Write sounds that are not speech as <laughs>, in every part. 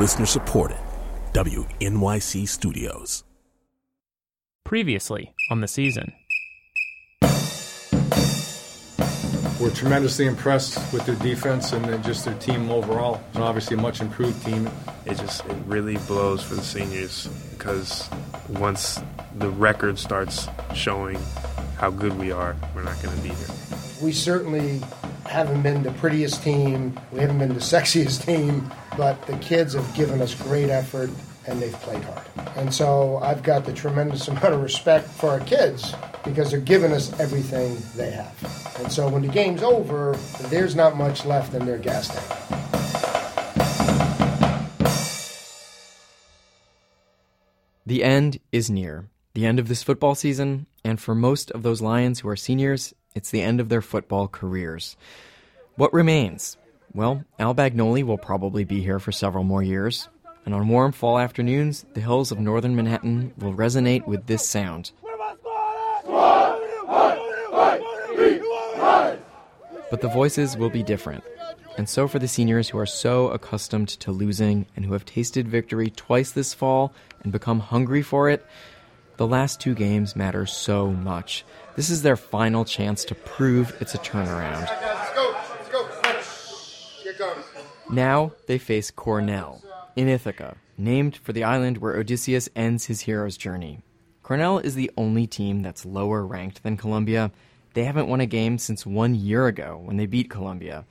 Listener supported. WNYC Studios. Previously on the season. We're tremendously impressed with their defense and then just their team overall. And obviously, a much improved team. It just it really blows for the seniors because once the record starts showing how good we are, we're not going to be here. We certainly haven't been the prettiest team, we haven't been the <laughs> sexiest team, but the kids have given us great effort and they've played hard. And so I've got the tremendous <laughs> amount of respect for our kids because they're giving us everything they have. And so when the game's over, there's not much left in their gas tank. The end is near. The end of this football season, and for most of those Lions who are seniors, it's the end of their football careers. What remains? Well, Al Bagnoli will probably be here for several more years, and on warm fall afternoons, the hills of northern Manhattan will resonate with this sound. But the voices will be different. And so, for the seniors who are so accustomed to losing and who have tasted victory twice this fall and become hungry for it, the last two games matter so much. This is their final chance to prove it's a turnaround. Now they face Cornell in Ithaca, named for the island where Odysseus ends his hero's journey. Cornell is the only team that's lower ranked than Columbia. They haven't won a game since one year ago when they beat Columbia.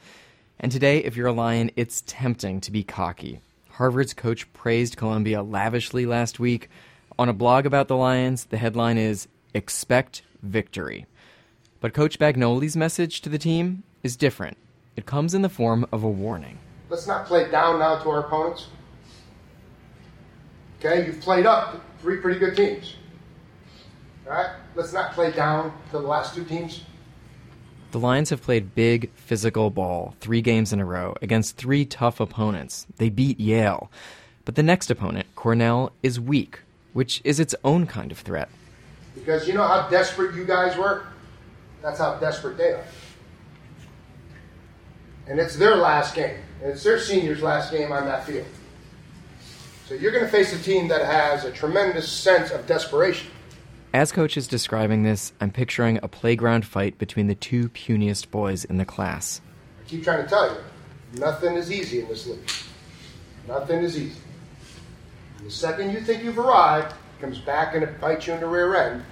And today, if you're a Lion, it's tempting to be cocky. Harvard's coach praised Columbia lavishly last week. On a blog about the Lions, the headline is Expect Victory. But Coach Bagnoli's message to the team is different. It comes in the form of a warning. Let's not play down now to our opponents. Okay, you've played up three pretty good teams. All right, let's not play down to the last two teams. The Lions have played big, physical ball three games in a row against three tough opponents. They beat Yale. But the next opponent, Cornell, is weak, which is its own kind of threat. Because you know how desperate you guys were? That's how desperate they are. And it's their last game. And it's their seniors' last game on that field. So you're going to face a team that has a tremendous sense of desperation. As coach is describing this, I'm picturing a playground fight between the two puniest boys in the class. I keep trying to tell you, nothing is easy in this league. Nothing is easy. And the second you think you've arrived, it comes back and it bites you in the rear end.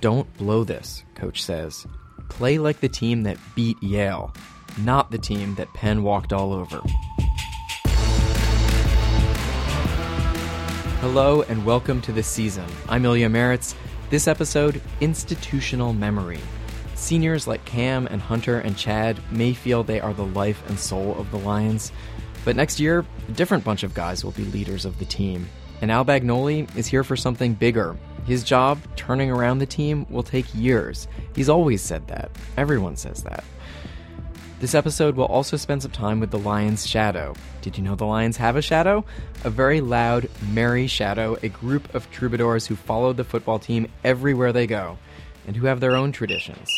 Don't blow this, coach says. Play like the team that beat Yale, not the team that Penn walked all over. Hello and welcome to the season. I'm Ilya Marritz. This episode, Institutional Memory. Seniors like Cam and Hunter and Chad may feel they are the life and soul of the Lions, but next year, a different bunch of guys will be leaders of the team. And Al Bagnoli is here for something bigger. His job, turning around the team, will take years. He's always said that. Everyone says that. This episode will also spend some time with the Lion's Shadow. Did you know the Lions have a shadow? A very loud, merry shadow, a group of troubadours who follow the football team everywhere they go, and who have their own traditions.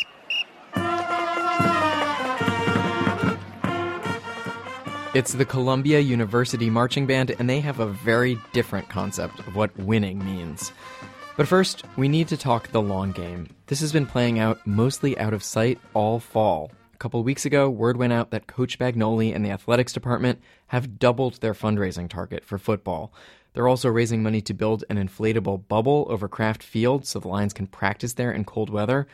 It's the Columbia University Marching Band, and they have a very different concept of what winning means. But first, we need to talk the long game. This has been playing out mostly out of sight all fall. A couple weeks ago, word went out that Coach Bagnoli and the athletics department have doubled their fundraising target for football. They're also raising money to build an inflatable bubble over Kraft Field so the Lions can practice there in cold weather.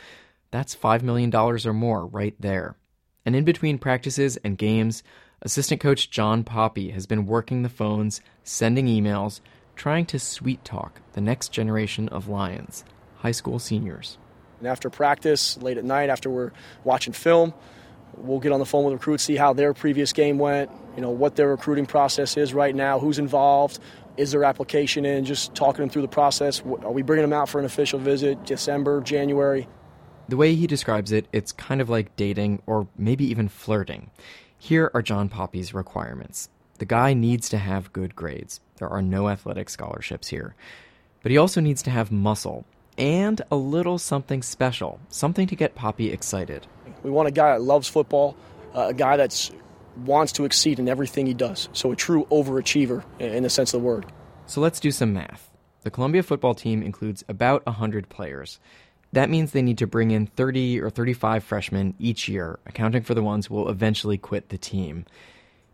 That's $5 million or more right there. And in between practices and games, assistant coach John Poppy has been working the phones, sending emails, trying to sweet talk the next generation of Lions, high school seniors. And after practice, late at night, after we're watching film, we'll get on the phone with recruits, see how their previous game went, you know, what their recruiting process is right now, who's involved, is their application in, just talking them through the process. Are we bringing them out for an official visit, December, January? The way he describes it, it's kind of like dating or maybe even flirting. Here are John Poppy's requirements. The guy needs to have good grades. There are no athletic scholarships here. But he also needs to have muscle and a little something special, something to get Poppy excited. We want a guy that loves football, uh, a guy that's wants to exceed in everything he does. So a true overachiever in the sense of the word. So let's do some math. The Columbia football team includes about 100 players. That means they need to bring in 30 or 35 freshmen each year, accounting for the ones who will eventually quit the team.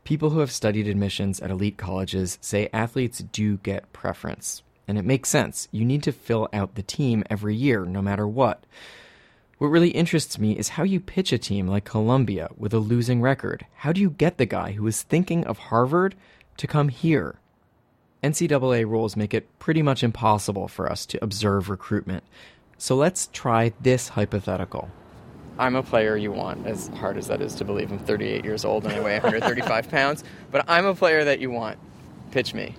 People who have studied admissions at elite colleges say athletes do get preference. And it makes sense. You need to fill out the team every year, no matter what. What really interests me is how you pitch a team like Columbia with a losing record. How do you get the guy who is thinking of Harvard to come here? NCAA rules make it pretty much impossible for us to observe recruitment. So let's try this hypothetical. I'm a player you want, as hard as that is to believe. I'm 38 years old and I weigh 135 pounds, but I'm a player that you want. Pitch me.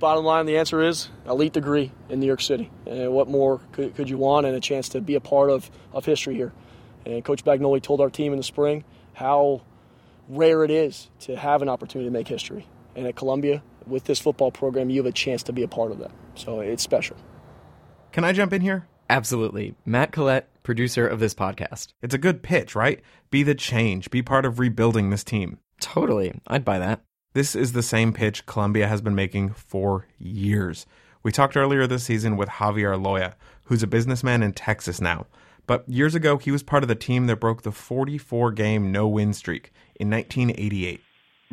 Bottom line, the answer is elite degree in New York City. And what more could, could you want and a chance to be a part of, of history here? And Coach Bagnoli told our team in the spring how rare it is to have an opportunity to make history. And at Columbia, with this football program, you have a chance to be a part of that. So it's special. Can I jump in here? Absolutely. Matt Collette, producer of this podcast. It's a good pitch, right? Be the change, be part of rebuilding this team. Totally. I'd buy that. This is the same pitch Columbia has been making for years. We talked earlier this season with Javier Loya, who's a businessman in Texas now. But years ago, he was part of the team that broke the 44 game no win streak in 1988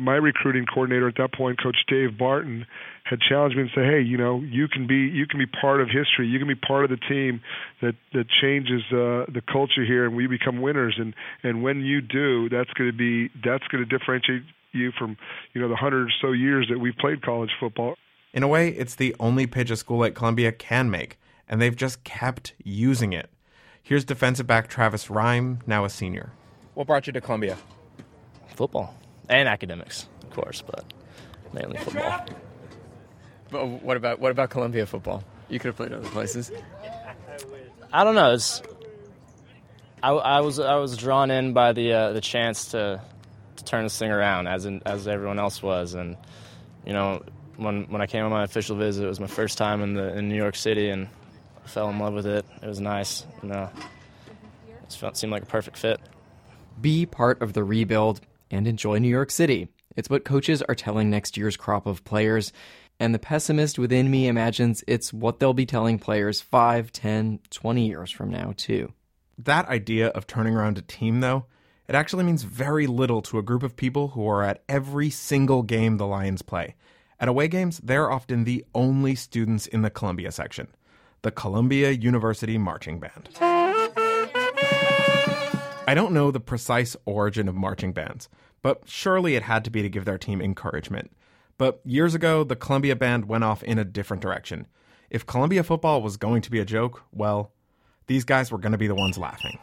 my recruiting coordinator at that point, Coach Dave Barton, had challenged me and said, "Hey, you know, you can be you can be part of history. You can be part of the team that that changes uh, the culture here, and we become winners. And and when you do, that's going to be that's going to differentiate you from you know the hundred or so years that we've played college football." In a way, it's the only pitch a school like Columbia can make, and they've just kept using it. Here's defensive back Travis Rhyme, now a senior. What brought you to Columbia? Football and academics, of course, but mainly football. But what about what about Columbia football? You could have played other places. I don't know. It's, I, I was I was drawn in by the uh, the chance to to turn this thing around, as in, as everyone else was, and you know when when I came on my official visit, it was my first time in the in New York City, and I fell in love with it. It was nice, you know. It felt, seemed like a perfect fit. Be part of the rebuild and enjoy New York City. It's what coaches are telling next year's crop of players, and the pessimist within me imagines it's what they'll be telling players 5, 10, 20 years from now, too. That idea of turning around a team, though, it actually means very little to a group of people who are at every single game the Lions play. At away games, they're often the only students in the Columbia section the Columbia University Marching Band. I don't know the precise origin of marching bands, but surely it had to be to give their team encouragement. But years ago, the Columbia Band went off in a different direction. If Columbia football was going to be a joke, well, these guys were going to be the ones laughing.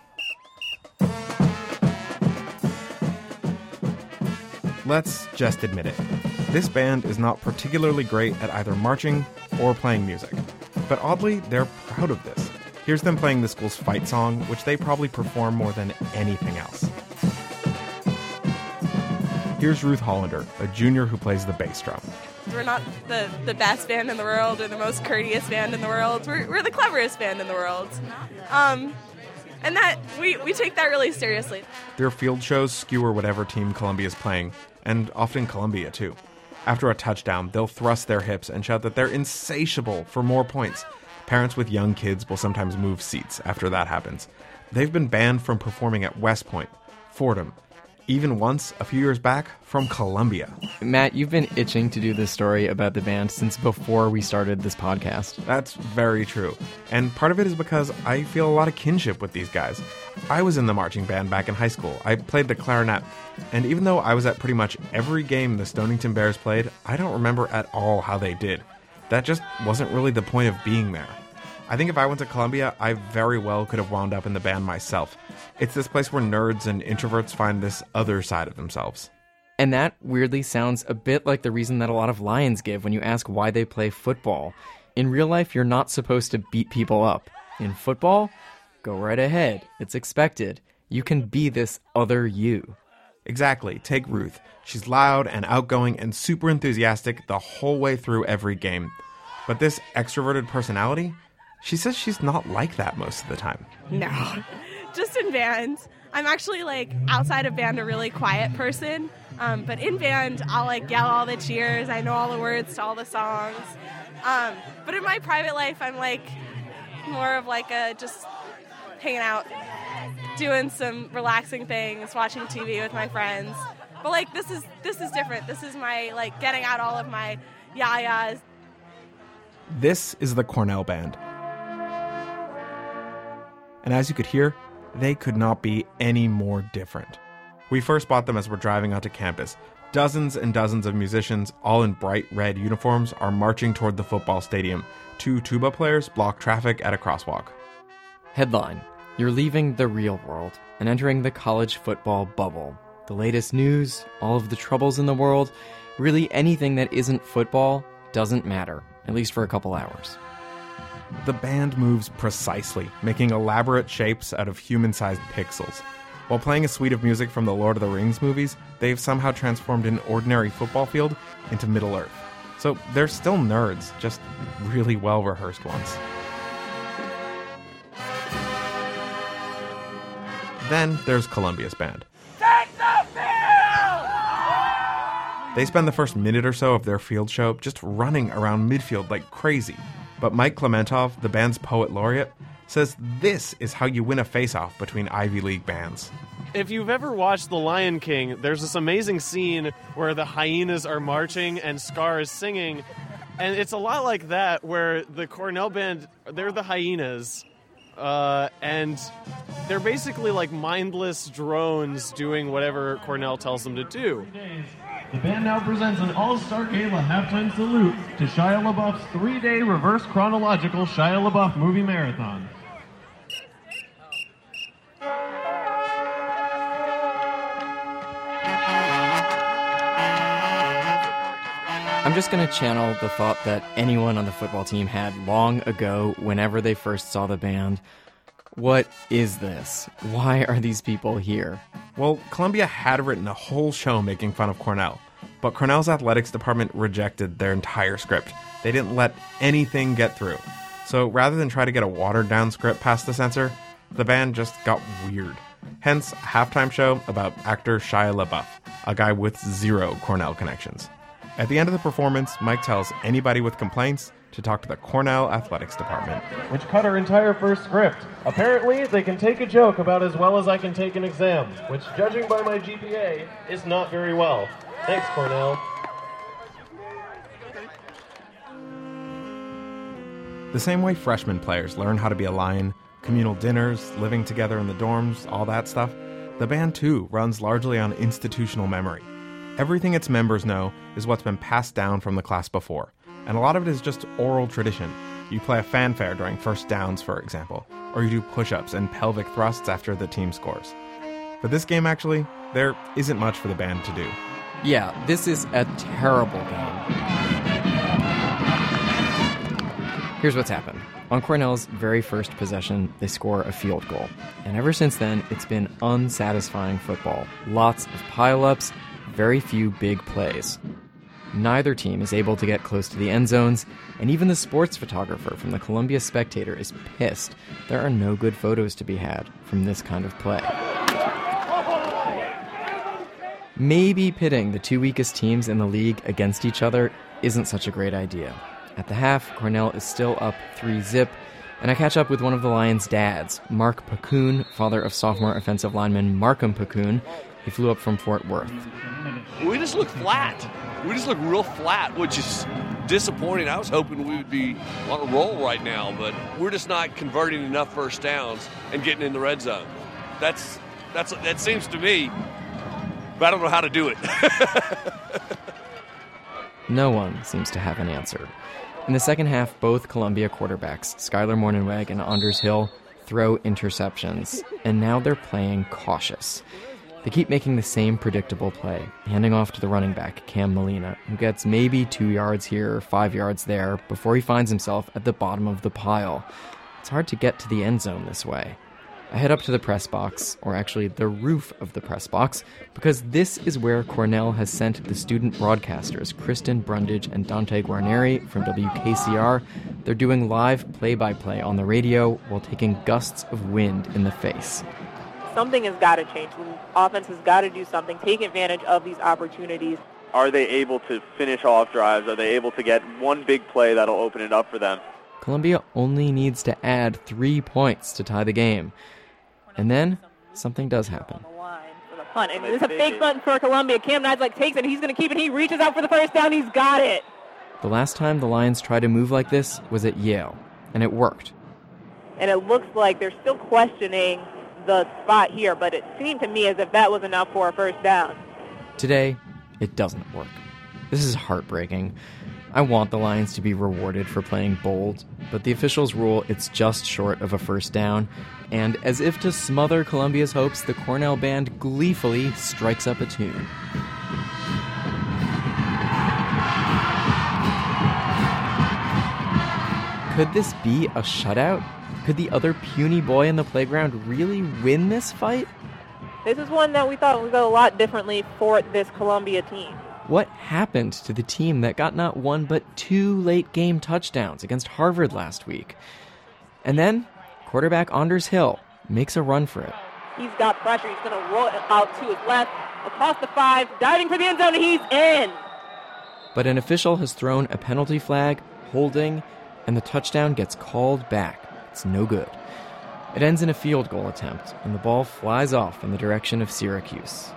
Let's just admit it. This band is not particularly great at either marching or playing music. But oddly, they're proud of this. Here's them playing the school's fight song, which they probably perform more than anything else. Here's Ruth Hollander, a junior who plays the bass drum. We're not the, the best band in the world or the most courteous band in the world. We're, we're the cleverest band in the world. Um, and that we, we take that really seriously. Their field shows skewer whatever team Columbia is playing, and often Columbia too. After a touchdown, they'll thrust their hips and shout that they're insatiable for more points, Parents with young kids will sometimes move seats after that happens. They've been banned from performing at West Point, Fordham, even once a few years back from Columbia. Matt, you've been itching to do this story about the band since before we started this podcast. That's very true. And part of it is because I feel a lot of kinship with these guys. I was in the marching band back in high school. I played the clarinet. And even though I was at pretty much every game the Stonington Bears played, I don't remember at all how they did that just wasn't really the point of being there. I think if I went to Columbia, I very well could have wound up in the band myself. It's this place where nerds and introverts find this other side of themselves. And that weirdly sounds a bit like the reason that a lot of Lions give when you ask why they play football. In real life, you're not supposed to beat people up. In football, go right ahead. It's expected. You can be this other you. Exactly. Take Ruth. She's loud and outgoing and super enthusiastic the whole way through every game. But this extroverted personality, she says she's not like that most of the time. No. <laughs> Just in band. I'm actually like outside of band a really quiet person, Um, but in band, I'll like yell all the cheers. I know all the words to all the songs. Um, but in my private life, I'm like more of like a just hanging out, doing some relaxing things, watching TV with my friends. But like this is this is different. This is my like getting out all of my yayas. This is the Cornell Band. And as you could hear, they could not be any more different. We first bought them as we're driving onto campus. Dozens and dozens of musicians, all in bright red uniforms, are marching toward the football stadium. Two tuba players block traffic at a crosswalk. Headline You're leaving the real world and entering the college football bubble. The latest news, all of the troubles in the world, really anything that isn't football doesn't matter, at least for a couple hours. The band moves precisely, making elaborate shapes out of human sized pixels. While playing a suite of music from the Lord of the Rings movies, they've somehow transformed an ordinary football field into Middle Earth. So they're still nerds, just really well rehearsed ones. Then there's Columbia's band. They spend the first minute or so of their field show just running around midfield like crazy. But Mike Klementov, the band's poet laureate, says this is how you win a face-off between Ivy League bands. If you've ever watched The Lion King, there's this amazing scene where the hyenas are marching and Scar is singing. And it's a lot like that, where the Cornell band, they're the hyenas. Uh, and they're basically like mindless drones doing whatever Cornell tells them to do. The band now presents an all-star gala halftime salute to Shia LaBeouf's three-day reverse chronological Shia LaBeouf movie marathon. I'm just going to channel the thought that anyone on the football team had long ago whenever they first saw the band. What is this? Why are these people here? Well, Columbia had written a whole show making fun of Cornell, but Cornell's athletics department rejected their entire script. They didn't let anything get through. So rather than try to get a watered down script past the censor, the band just got weird. Hence, a halftime show about actor Shia LaBeouf, a guy with zero Cornell connections. At the end of the performance, Mike tells anybody with complaints to talk to the Cornell Athletics Department. Which cut our entire first script. Apparently, they can take a joke about as well as I can take an exam, which, judging by my GPA, is not very well. Thanks, Cornell. The same way freshman players learn how to be a lion, communal dinners, living together in the dorms, all that stuff, the band too runs largely on institutional memory. Everything its members know is what's been passed down from the class before, and a lot of it is just oral tradition. You play a fanfare during first downs, for example, or you do push ups and pelvic thrusts after the team scores. For this game, actually, there isn't much for the band to do. Yeah, this is a terrible game. Here's what's happened. On Cornell's very first possession, they score a field goal. And ever since then, it's been unsatisfying football. Lots of pileups, very few big plays. Neither team is able to get close to the end zones, and even the sports photographer from the Columbia Spectator is pissed. There are no good photos to be had from this kind of play. Maybe pitting the two weakest teams in the league against each other isn't such a great idea. At the half, Cornell is still up 3 zip, and I catch up with one of the Lions' dads, Mark Pacoon, father of sophomore offensive lineman Markham Pacoon. He flew up from Fort Worth. We just look flat. We just look real flat, which is disappointing. I was hoping we would be on a roll right now, but we're just not converting enough first downs and getting in the red zone. That's that's that seems to me, but I don't know how to do it. <laughs> No one seems to have an answer. In the second half, both Columbia quarterbacks, Skylar Morningweg and Anders Hill, throw interceptions, and now they're playing cautious. They keep making the same predictable play, handing off to the running back, Cam Molina, who gets maybe two yards here, five yards there, before he finds himself at the bottom of the pile. It's hard to get to the end zone this way. I head up to the press box, or actually the roof of the press box, because this is where Cornell has sent the student broadcasters, Kristen Brundage and Dante Guarneri from WKCR. They're doing live play by play on the radio while taking gusts of wind in the face. Something has got to change. The offense has got to do something, take advantage of these opportunities. Are they able to finish off drives? Are they able to get one big play that'll open it up for them? Columbia only needs to add three points to tie the game. And then something does happen. Punt. And it's a big punt for Columbia. Cam Neidlich takes it. He's going to keep it. He reaches out for the first down. He's got it. The last time the Lions tried to move like this was at Yale, and it worked. And it looks like they're still questioning the spot here, but it seemed to me as if that was enough for a first down. Today, it doesn't work. This is heartbreaking. I want the Lions to be rewarded for playing bold, but the officials rule it's just short of a first down, and as if to smother Columbia's hopes, the Cornell band gleefully strikes up a tune. Could this be a shutout? Could the other puny boy in the playground really win this fight? This is one that we thought would go a lot differently for this Columbia team. What happened to the team that got not one but two late game touchdowns against Harvard last week? And then, quarterback Anders Hill makes a run for it. He's got pressure. He's going to roll it out to his left, across the five, diving for the end zone, and he's in. But an official has thrown a penalty flag, holding, and the touchdown gets called back. It's no good. It ends in a field goal attempt, and the ball flies off in the direction of Syracuse.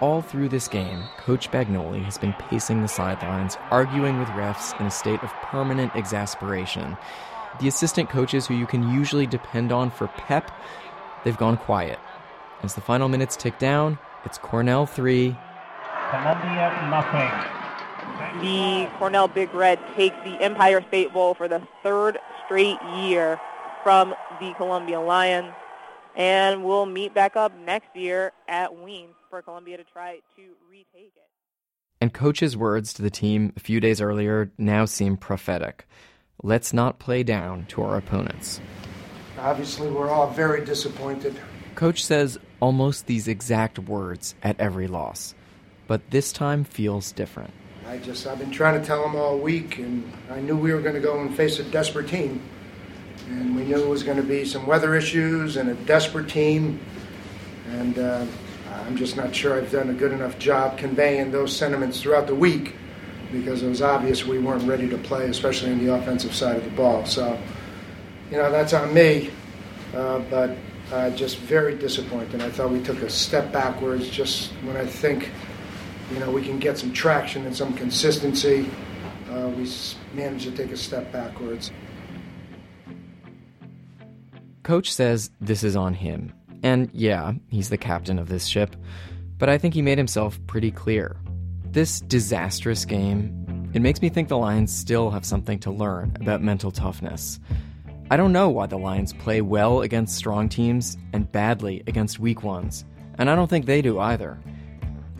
All through this game, Coach Bagnoli has been pacing the sidelines, arguing with refs in a state of permanent exasperation. The assistant coaches who you can usually depend on for pep, they've gone quiet. As the final minutes tick down, it's Cornell 3, Columbia nothing. The Cornell Big Red take the Empire State Bowl for the third straight year from the Columbia Lions. And we'll meet back up next year at Weems for Columbia to try to retake it. And coach's words to the team a few days earlier now seem prophetic. Let's not play down to our opponents. Obviously, we're all very disappointed. Coach says almost these exact words at every loss, but this time feels different. I just, I've been trying to tell them all week, and I knew we were going to go and face a desperate team. And we knew it was going to be some weather issues and a desperate team. And uh, I'm just not sure I've done a good enough job conveying those sentiments throughout the week because it was obvious we weren't ready to play, especially on the offensive side of the ball. So, you know, that's on me. Uh, but uh, just very disappointed. I thought we took a step backwards just when I think you know, we can get some traction and some consistency. Uh, we managed to take a step backwards. Coach says this is on him. And yeah, he's the captain of this ship. But I think he made himself pretty clear. This disastrous game, it makes me think the Lions still have something to learn about mental toughness. I don't know why the Lions play well against strong teams and badly against weak ones. And I don't think they do either.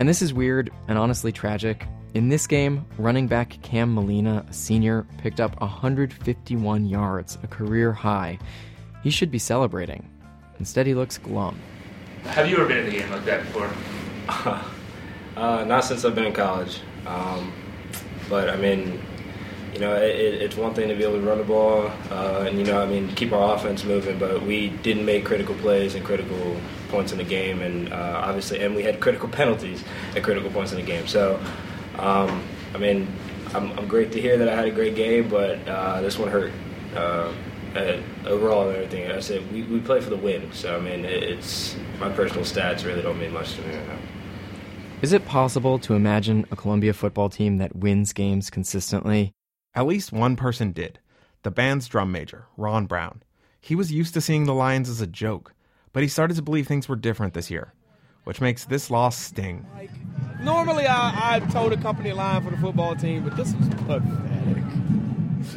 And this is weird and honestly tragic. In this game, running back Cam Molina, a senior, picked up 151 yards, a career high. He should be celebrating. Instead, he looks glum. Have you ever been in a game like that before? <laughs> uh, not since I've been in college. Um, but I mean, you know, it, it's one thing to be able to run the ball, uh, and you know, I mean, keep our offense moving. But we didn't make critical plays and critical points in the game, and uh, obviously, and we had critical <laughs> penalties at critical points in the game. So, um, I mean, I'm, I'm, great to hear that I had a great game, but uh, this one hurt. Uh, overall and everything, I said we, we play for the win. So I mean, it's my personal stats really don't mean much to me right now. Is it possible to imagine a Columbia football team that wins games consistently? At least one person did. The band's drum major, Ron Brown. He was used to seeing the Lions as a joke, but he started to believe things were different this year, which makes this loss sting. Normally, I, I told a company line for the football team, but this was pathetic.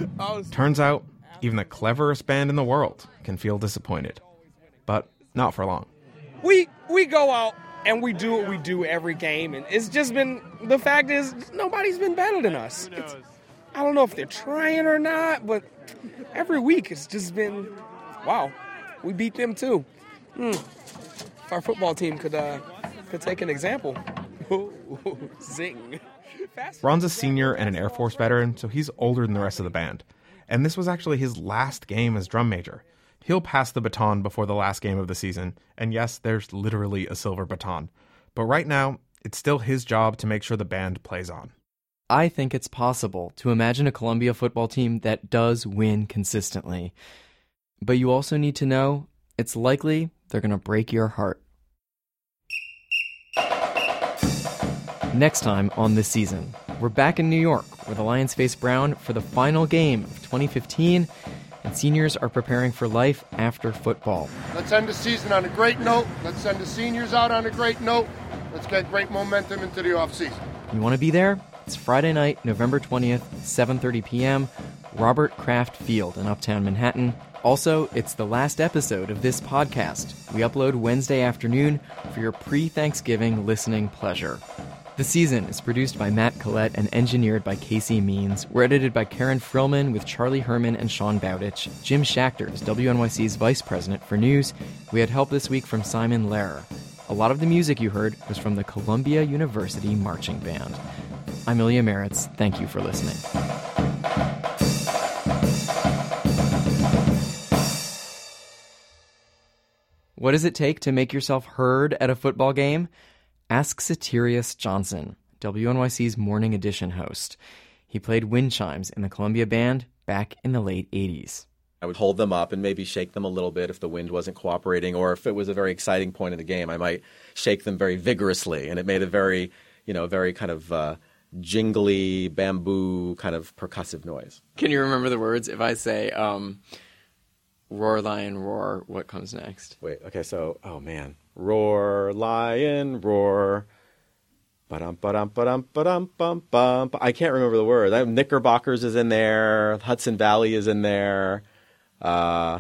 <laughs> Was... Turns out, even the cleverest band in the world can feel disappointed, but not for long. We we go out and we do what we do every game, and it's just been the fact is nobody's been better than us. It's, I don't know if they're trying or not, but every week it's just been, wow, we beat them too. Hmm. If our football team could uh, could take an example, <laughs> zing. Ron's a senior and an Air Force veteran, so he's older than the rest of the band. And this was actually his last game as drum major. He'll pass the baton before the last game of the season, and yes, there's literally a silver baton. But right now, it's still his job to make sure the band plays on. I think it's possible to imagine a Columbia football team that does win consistently. But you also need to know it's likely they're going to break your heart. Next time on this season, we're back in New York where the Lions face Brown for the final game of 2015, and seniors are preparing for life after football. Let's end the season on a great note. Let's send the seniors out on a great note. Let's get great momentum into the offseason. You want to be there? It's Friday night, November 20th, 7:30 p.m., Robert Kraft Field in Uptown Manhattan. Also, it's the last episode of this podcast. We upload Wednesday afternoon for your pre-Thanksgiving listening pleasure. The season is produced by Matt Collette and engineered by Casey Means. We're edited by Karen Frillmann with Charlie Herman and Sean Bowditch. Jim Schachter is WNYC's vice president for news. We had help this week from Simon Lehrer. A lot of the music you heard was from the Columbia University Marching Band. I'm Ilya Marritz. Thank you for listening. What does it take to make yourself heard at a football game? Ask Soterios Johnson, WNYC's Morning Edition host. He played wind chimes in the Columbia Band back in the late 80s. I would hold them up and maybe shake them a little bit if the wind wasn't cooperating, or if it was a very exciting point in the game, I might shake them very vigorously, and it made a very, you know, very kind of uh, jingly bamboo kind of percussive noise. Can you remember the words? If I say, um, "Roar, lion, roar," what comes next? Wait. Okay. So, oh man, roar, lion, roar. Ba-dum, ba-dum, ba-dum, ba-dum, bum, bum. I can't remember the have Knickerbockers is in there. Hudson Valley is in there. Uh,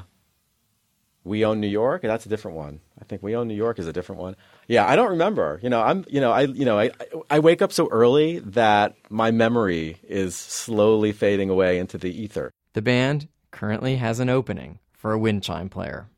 we own New York. That's a different one. I think we own New York is a different one. Yeah, I don't remember. You know, I'm. You know, I. You know, I. I wake up so early that my memory is slowly fading away into the ether. The band currently has an opening for a wind chime player.